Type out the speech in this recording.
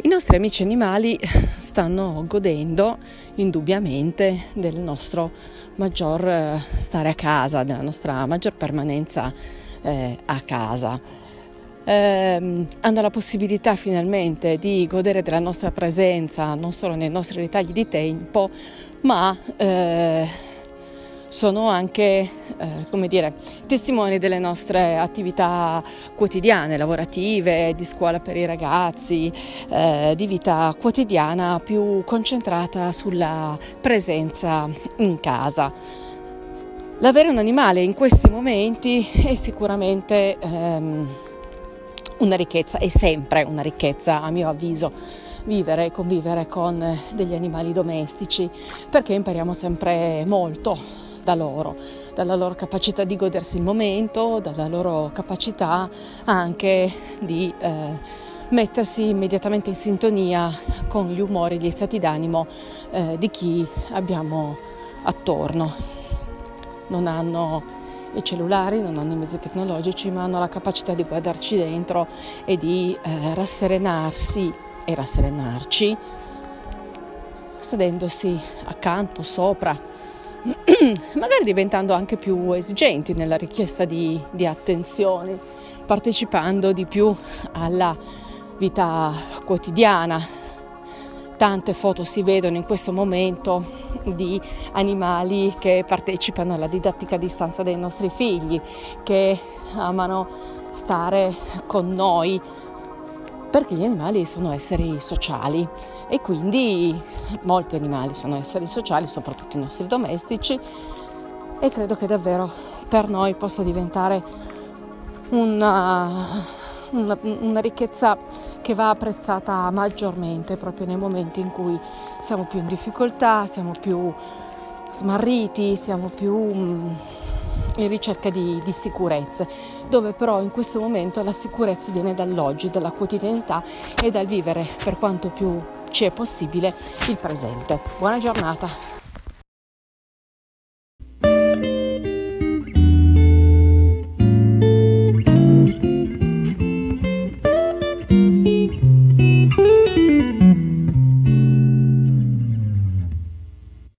I nostri amici animali stanno godendo indubbiamente del nostro maggior eh, stare a casa, della nostra maggior permanenza eh, a casa. Eh, hanno la possibilità finalmente di godere della nostra presenza non solo nei nostri ritagli di tempo, ma eh, sono anche eh, come dire, testimoni delle nostre attività quotidiane, lavorative, di scuola per i ragazzi, eh, di vita quotidiana più concentrata sulla presenza in casa. L'avere un animale in questi momenti è sicuramente ehm, una ricchezza, è sempre una ricchezza a mio avviso vivere e convivere con degli animali domestici perché impariamo sempre molto da loro, dalla loro capacità di godersi il momento, dalla loro capacità anche di eh, mettersi immediatamente in sintonia con gli umori, gli stati d'animo eh, di chi abbiamo attorno. Non hanno i cellulari, non hanno i mezzi tecnologici, ma hanno la capacità di guardarci dentro e di eh, rasserenarsi e rasserenarci sedendosi accanto, sopra, magari diventando anche più esigenti nella richiesta di, di attenzioni, partecipando di più alla vita quotidiana. Tante foto si vedono in questo momento di animali che partecipano alla didattica a distanza dei nostri figli, che amano stare con noi, perché gli animali sono esseri sociali e quindi molti animali sono esseri sociali, soprattutto i nostri domestici e credo che davvero per noi possa diventare una, una, una ricchezza che va apprezzata maggiormente proprio nei momenti in cui siamo più in difficoltà, siamo più smarriti, siamo più mm, in ricerca di, di, sicurezze, dove però in questo momento la sicurezza viene dall'oggi, dalla quotidianità e dal vivere per quanto più ci è possibile il presente. Buona giornata!